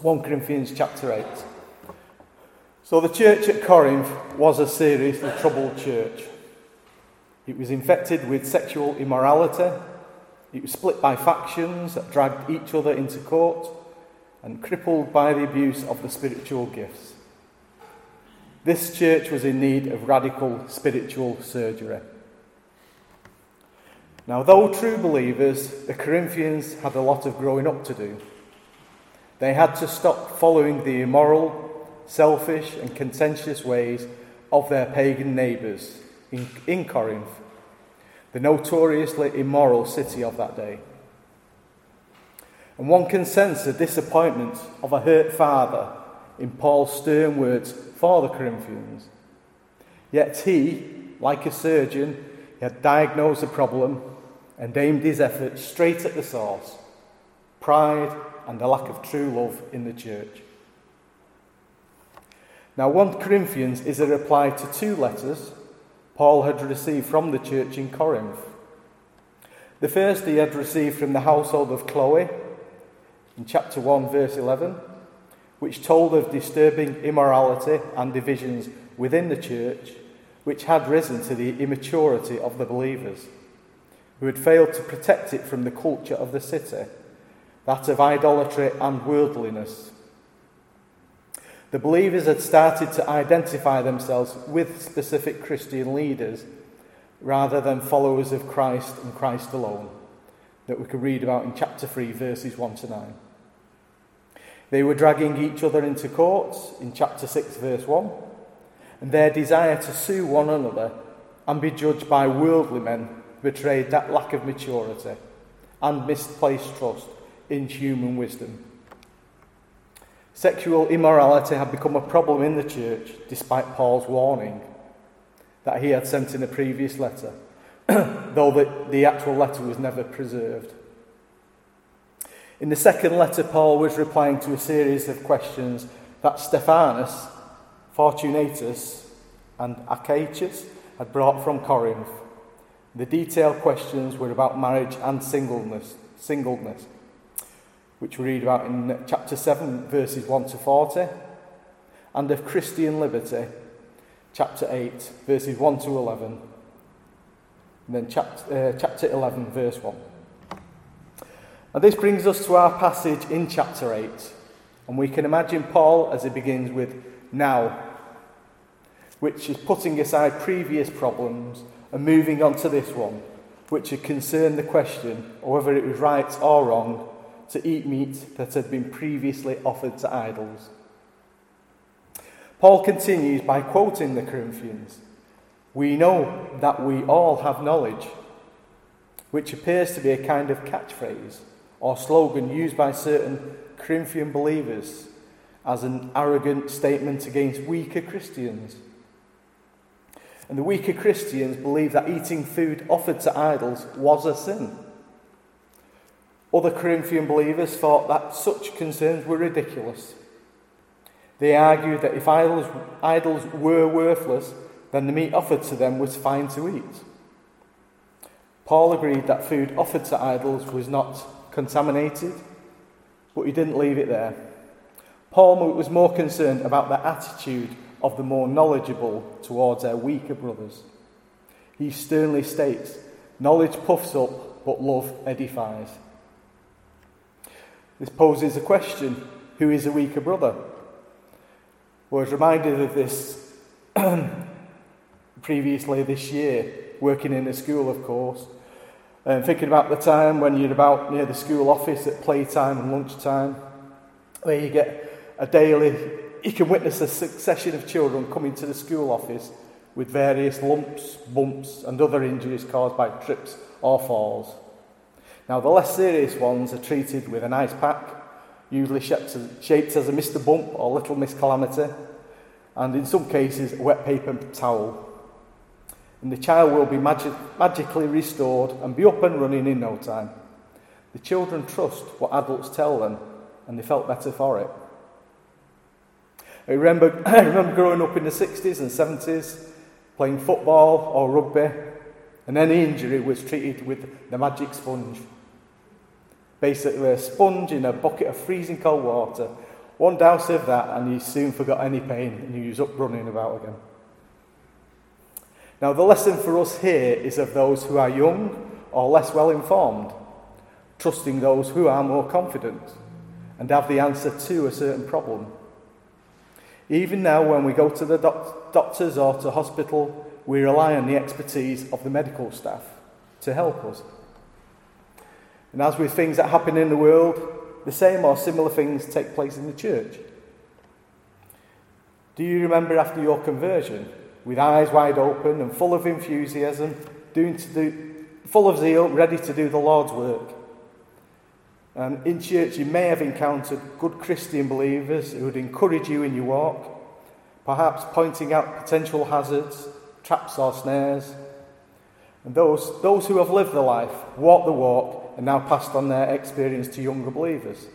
1 Corinthians chapter 8. So the church at Corinth was a seriously troubled church. It was infected with sexual immorality. It was split by factions that dragged each other into court and crippled by the abuse of the spiritual gifts. This church was in need of radical spiritual surgery. Now, though true believers, the Corinthians had a lot of growing up to do. They had to stop following the immoral, selfish, and contentious ways of their pagan neighbours in, in Corinth, the notoriously immoral city of that day. And one can sense the disappointment of a hurt father in Paul's stern words for the Corinthians. Yet he, like a surgeon, had diagnosed the problem and aimed his efforts straight at the source pride and the lack of true love in the church. Now, 1 Corinthians is a reply to two letters Paul had received from the church in Corinth. The first he had received from the household of Chloe in chapter 1, verse 11, which told of disturbing immorality and divisions within the church, which had risen to the immaturity of the believers who had failed to protect it from the culture of the city, that of idolatry and worldliness. The believers had started to identify themselves with specific Christian leaders rather than followers of Christ and Christ alone, that we could read about in chapter 3, verses 1 to 9. They were dragging each other into courts in chapter 6, verse 1, and their desire to sue one another and be judged by worldly men betrayed that lack of maturity and misplaced trust in human wisdom. Sexual immorality had become a problem in the church despite Paul's warning that he had sent in a previous letter, though the, the actual letter was never preserved. In the second letter, Paul was replying to a series of questions that Stephanas, Fortunatus, and Achaicus had brought from Corinth the detailed questions were about marriage and singleness, singleness, which we read about in chapter 7, verses 1 to 40, and of Christian liberty, chapter 8, verses 1 to 11, and then chapter, uh, chapter 11, verse 1. And this brings us to our passage in chapter 8, and we can imagine Paul as he begins with now, which is putting aside previous problems and moving on to this one, which had concerned the question of whether it was right or wrong to eat meat that had been previously offered to idols. Paul continues by quoting the Corinthians We know that we all have knowledge, which appears to be a kind of catchphrase or slogan used by certain Corinthian believers as an arrogant statement against weaker Christians. And the weaker Christians believed that eating food offered to idols was a sin. Other Corinthian believers thought that such concerns were ridiculous. They argued that if idols, idols were worthless, then the meat offered to them was fine to eat. Paul agreed that food offered to idols was not contaminated, but he didn't leave it there. Paul was more concerned about the attitude of the more knowledgeable towards their weaker brothers. He sternly states, Knowledge puffs up, but love edifies. This poses a question who is a weaker brother? I was reminded of this previously this year, working in a school, of course, and thinking about the time when you're about near the school office at playtime and lunchtime, where you get a daily you can witness a succession of children coming to the school office with various lumps, bumps, and other injuries caused by trips or falls. Now, the less serious ones are treated with an ice pack, usually shaped as a Mr. Bump or Little Miss Calamity, and in some cases, a wet paper towel. And the child will be magic- magically restored and be up and running in no time. The children trust what adults tell them, and they felt better for it. I remember, I remember growing up in the 60s and 70s, playing football or rugby, and any injury was treated with the magic sponge. Basically, a sponge in a bucket of freezing cold water, One douse of that, and you soon forgot any pain and you was up running about again. Now, the lesson for us here is of those who are young or less well informed, trusting those who are more confident and have the answer to a certain problem. Even now, when we go to the doc- doctors or to hospital, we rely on the expertise of the medical staff to help us. And as with things that happen in the world, the same or similar things take place in the church. Do you remember after your conversion, with eyes wide open and full of enthusiasm, doing to do, full of zeal, ready to do the Lord's work? And in church, you may have encountered good Christian believers who would encourage you in your walk, perhaps pointing out potential hazards, traps or snares. And those, those who have lived the life, walked the walk, and now passed on their experience to younger believers.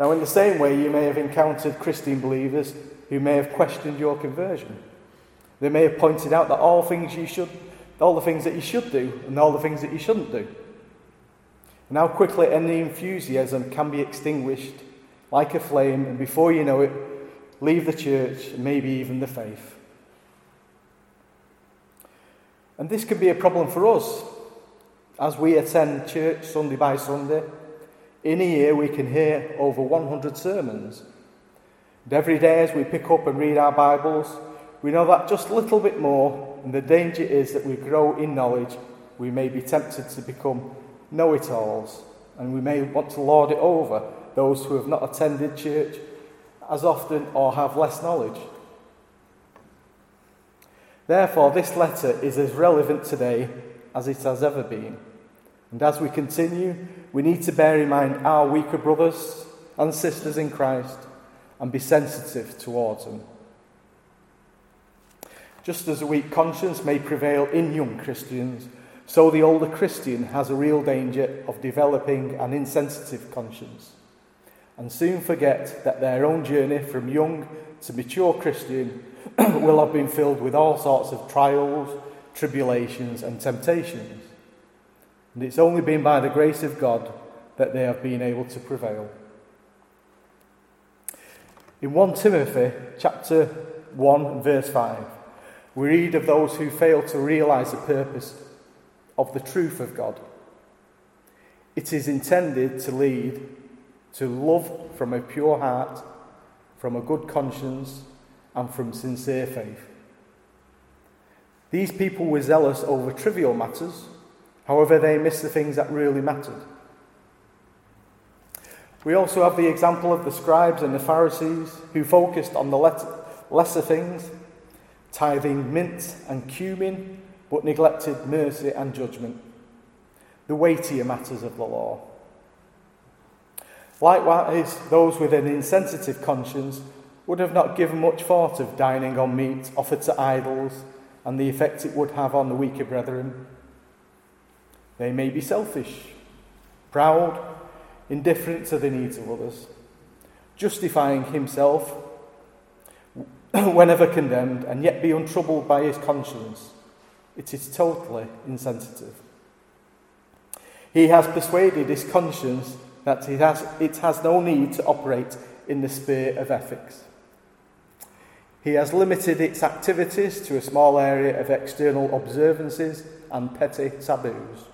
Now, in the same way, you may have encountered Christian believers who may have questioned your conversion. They may have pointed out that all things you should, all the things that you should do, and all the things that you shouldn't do. And how quickly any enthusiasm can be extinguished like a flame, and before you know it, leave the church, and maybe even the faith. And this can be a problem for us as we attend church Sunday by Sunday. In a year, we can hear over 100 sermons. And every day, as we pick up and read our Bibles, we know that just a little bit more, and the danger is that we grow in knowledge, we may be tempted to become know it alls, and we may want to lord it over those who have not attended church as often or have less knowledge. Therefore, this letter is as relevant today as it has ever been. And as we continue, we need to bear in mind our weaker brothers and sisters in Christ and be sensitive towards them. Just as a weak conscience may prevail in young Christians, so the older Christian has a real danger of developing an insensitive conscience and soon forget that their own journey from young to mature Christian will have been filled with all sorts of trials, tribulations, and temptations. And it's only been by the grace of God that they have been able to prevail. In 1 Timothy chapter 1 verse 5, we read of those who fail to realize the purpose of the truth of God. It is intended to lead to love from a pure heart, from a good conscience, and from sincere faith. These people were zealous over trivial matters, however, they missed the things that really mattered. We also have the example of the scribes and the Pharisees who focused on the lesser things, tithing mint and cumin, but neglected mercy and judgment, the weightier matters of the law. Likewise, those with an insensitive conscience would have not given much thought of dining on meat offered to idols and the effect it would have on the weaker brethren. They may be selfish, proud, indifferent to the needs of others, justifying himself whenever condemned, and yet be untroubled by his conscience. It is totally insensitive. He has persuaded his conscience that it has, it has no need to operate in the sphere of ethics. He has limited its activities to a small area of external observances and petty taboos.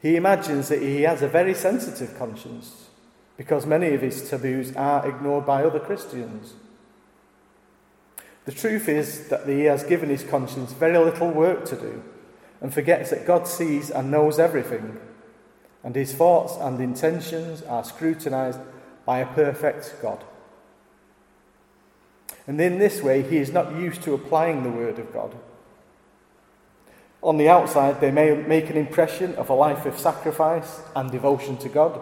He imagines that he has a very sensitive conscience because many of his taboos are ignored by other Christians. The truth is that he has given his conscience very little work to do and forgets that God sees and knows everything, and his thoughts and intentions are scrutinized by a perfect God. And in this way, he is not used to applying the Word of God. On the outside, they may make an impression of a life of sacrifice and devotion to God.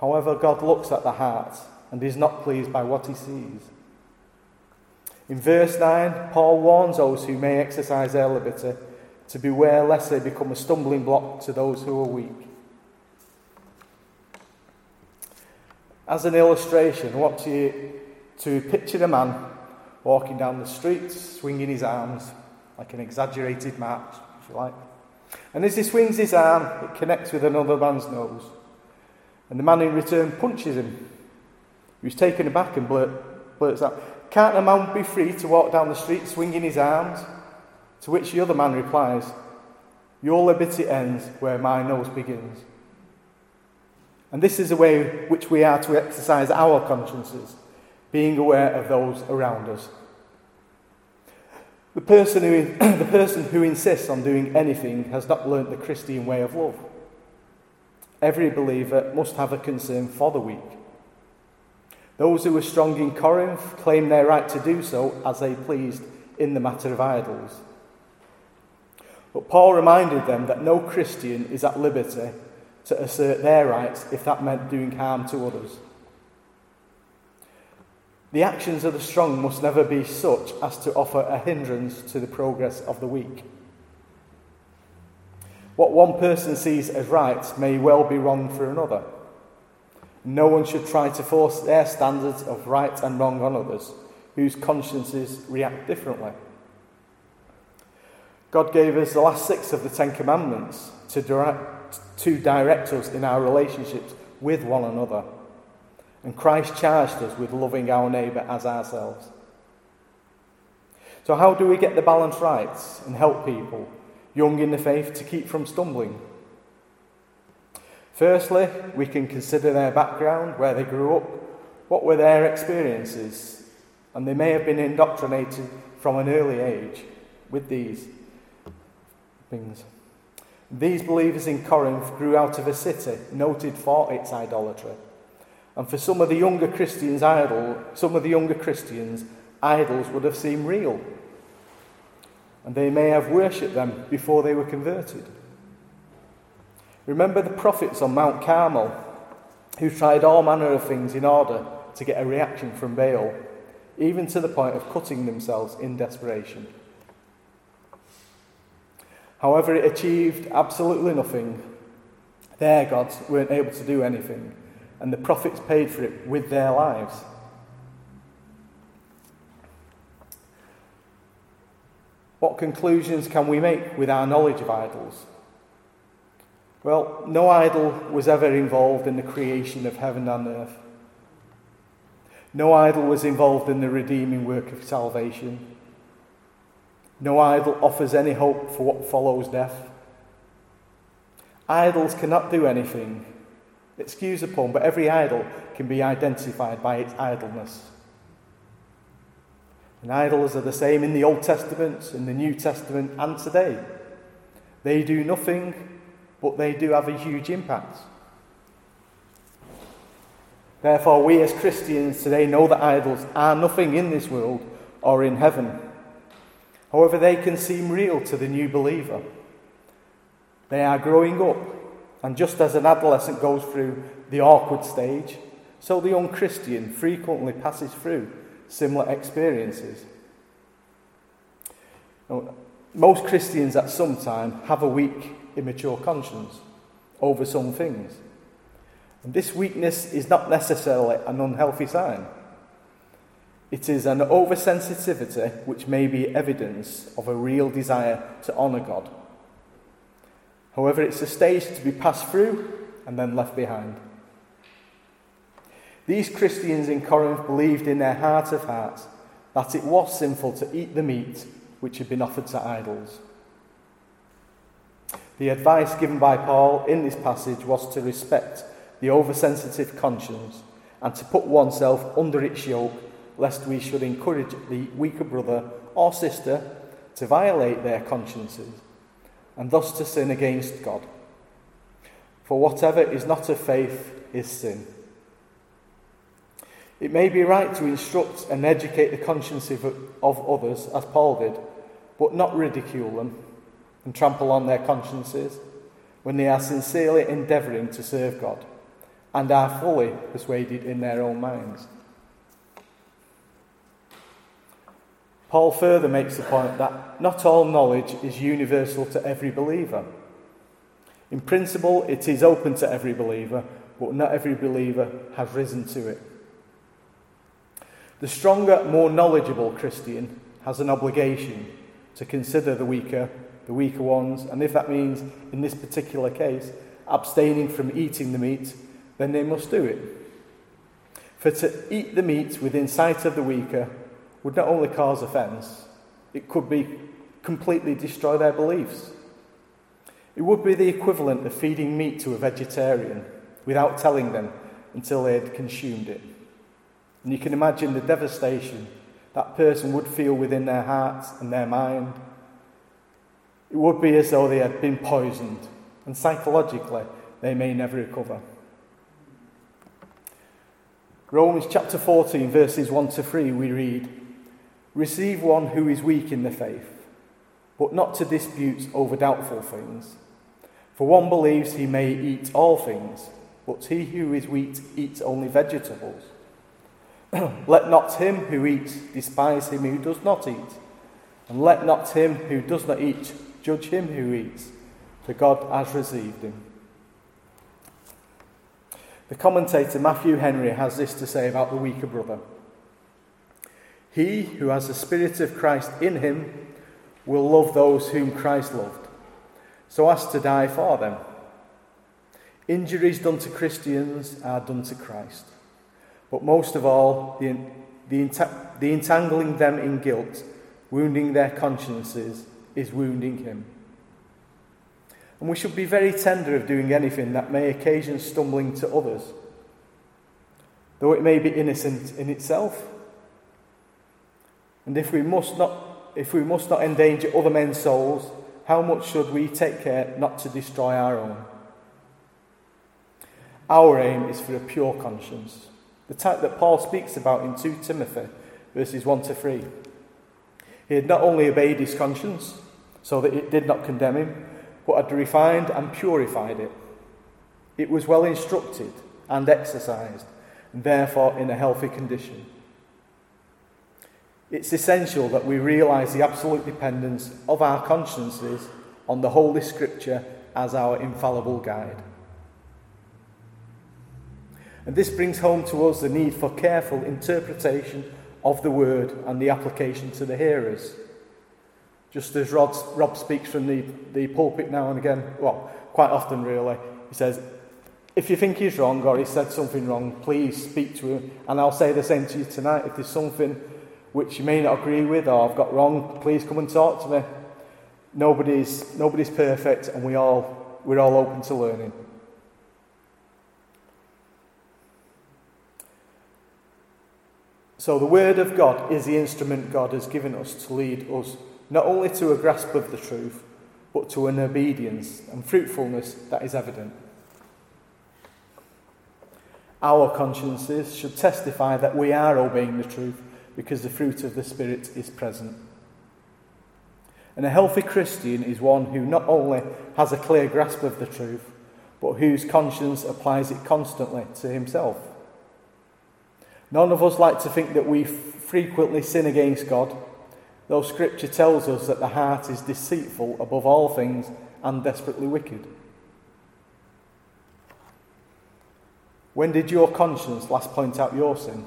However, God looks at the heart and is not pleased by what he sees. In verse 9, Paul warns those who may exercise their liberty to beware lest they become a stumbling block to those who are weak. As an illustration, what do you to picture a man walking down the street, swinging his arms like an exaggerated march, if you like. And as he swings his arm, it connects with another man's nose. And the man in return punches him. He was taken aback and blurt, blurts out, Can't a man be free to walk down the street swinging his arms? To which the other man replies, Your liberty ends where my nose begins. And this is a way which we are to exercise our consciences, being aware of those around us. The person who, the person who insists on doing anything has not learnt the Christian way of love. Every believer must have a concern for the weak. Those who were strong in Corinth claimed their right to do so as they pleased in the matter of idols. But Paul reminded them that no Christian is at liberty to assert their rights if that meant doing harm to others. The actions of the strong must never be such as to offer a hindrance to the progress of the weak. What one person sees as right may well be wrong for another. No one should try to force their standards of right and wrong on others whose consciences react differently. God gave us the last six of the Ten Commandments to direct, to direct us in our relationships with one another. And Christ charged us with loving our neighbour as ourselves. So, how do we get the balance right and help people, young in the faith, to keep from stumbling? Firstly, we can consider their background, where they grew up, what were their experiences, and they may have been indoctrinated from an early age with these things. These believers in Corinth grew out of a city noted for its idolatry. And for some of the younger Christians, idol, some of the younger Christians, idols would have seemed real. And they may have worshipped them before they were converted. Remember the prophets on Mount Carmel who tried all manner of things in order to get a reaction from Baal, even to the point of cutting themselves in desperation. However, it achieved absolutely nothing. Their gods weren't able to do anything and the prophets paid for it with their lives. What conclusions can we make with our knowledge of idols? Well, no idol was ever involved in the creation of heaven and earth. No idol was involved in the redeeming work of salvation. No idol offers any hope for what follows death. Idols cannot do anything Excuse the pun, but every idol can be identified by its idleness. And idols are the same in the Old Testament, in the New Testament, and today. They do nothing, but they do have a huge impact. Therefore, we as Christians today know that idols are nothing in this world or in heaven. However, they can seem real to the new believer. They are growing up and just as an adolescent goes through the awkward stage, so the young Christian frequently passes through similar experiences. Now, most Christians at some time have a weak, immature conscience over some things. And this weakness is not necessarily an unhealthy sign. It is an oversensitivity which may be evidence of a real desire to honour God However, it's a stage to be passed through and then left behind. These Christians in Corinth believed in their heart of hearts that it was sinful to eat the meat which had been offered to idols. The advice given by Paul in this passage was to respect the oversensitive conscience and to put oneself under its yoke, lest we should encourage the weaker brother or sister to violate their consciences and thus to sin against God. For whatever is not of faith is sin. It may be right to instruct and educate the conscience of, of others, as Paul did, but not ridicule them and trample on their consciences when they are sincerely endeavouring to serve God and are fully persuaded in their own minds. Paul further makes the point that not all knowledge is universal to every believer. In principle, it is open to every believer, but not every believer has risen to it. The stronger, more knowledgeable Christian has an obligation to consider the weaker, the weaker ones, and if that means, in this particular case, abstaining from eating the meat, then they must do it. For to eat the meat within sight of the weaker would not only cause offence, it could be completely destroy their beliefs. It would be the equivalent of feeding meat to a vegetarian without telling them until they had consumed it. And you can imagine the devastation that person would feel within their hearts and their mind. It would be as though they had been poisoned, and psychologically, they may never recover. Romans chapter 14, verses 1 to 3, we read Receive one who is weak in the faith, but not to disputes over doubtful things. For one believes he may eat all things, but he who is weak eats only vegetables. let not him who eats despise him who does not eat, and let not him who does not eat judge him who eats, for God has received him. The commentator Matthew Henry has this to say about the weaker brother. He who has the Spirit of Christ in him will love those whom Christ loved, so as to die for them. Injuries done to Christians are done to Christ, but most of all, the, the, the entangling them in guilt, wounding their consciences, is wounding him. And we should be very tender of doing anything that may occasion stumbling to others, though it may be innocent in itself. And if we must not, if we must not endanger other men's souls, how much should we take care not to destroy our own? Our aim is for a pure conscience, the type that Paul speaks about in 2 Timothy, verses 1 to 3. He had not only obeyed his conscience, so that it did not condemn him, but had refined and purified it. It was well instructed and exercised, and therefore in a healthy condition. It's essential that we realize the absolute dependence of our consciences on the Holy Scripture as our infallible guide. And this brings home to us the need for careful interpretation of the word and the application to the hearers. Just as Rod, Rob speaks from the, the pulpit now and again, well, quite often really, he says, if you think he's wrong or he said something wrong, please speak to him. And I'll say the same to you tonight. If there's something which you may not agree with or I've got wrong, please come and talk to me. Nobody's, nobody's perfect and we all, we're all open to learning. So, the Word of God is the instrument God has given us to lead us not only to a grasp of the truth, but to an obedience and fruitfulness that is evident. Our consciences should testify that we are obeying the truth because the fruit of the Spirit is present. And a healthy Christian is one who not only has a clear grasp of the truth, but whose conscience applies it constantly to himself. None of us like to think that we frequently sin against God though Scripture tells us that the heart is deceitful above all things and desperately wicked. When did your conscience last point out your sin?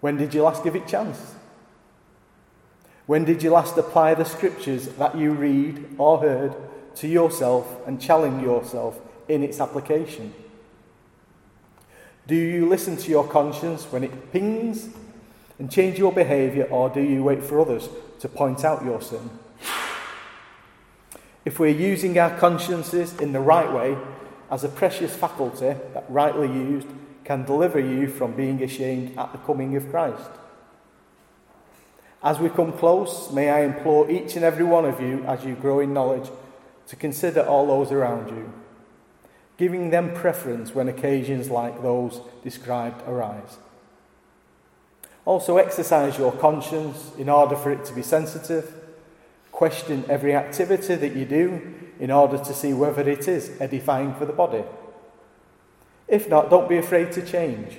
When did you last give it chance? When did you last apply the scriptures that you read or heard to yourself and challenge yourself in its application? Do you listen to your conscience when it pings and change your behaviour, or do you wait for others to point out your sin? If we're using our consciences in the right way, as a precious faculty that rightly used can deliver you from being ashamed at the coming of Christ. As we come close, may I implore each and every one of you, as you grow in knowledge, to consider all those around you, giving them preference when occasions like those described arise. Also, exercise your conscience in order for it to be sensitive. Question every activity that you do in order to see whether it is edifying for the body. If not, don't be afraid to change.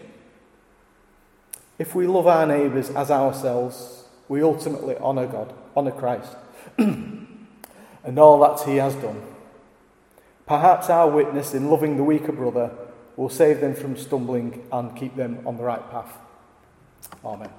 If we love our neighbours as ourselves, we ultimately honour God, honour Christ, and all that He has done. Perhaps our witness in loving the weaker brother will save them from stumbling and keep them on the right path. Amen.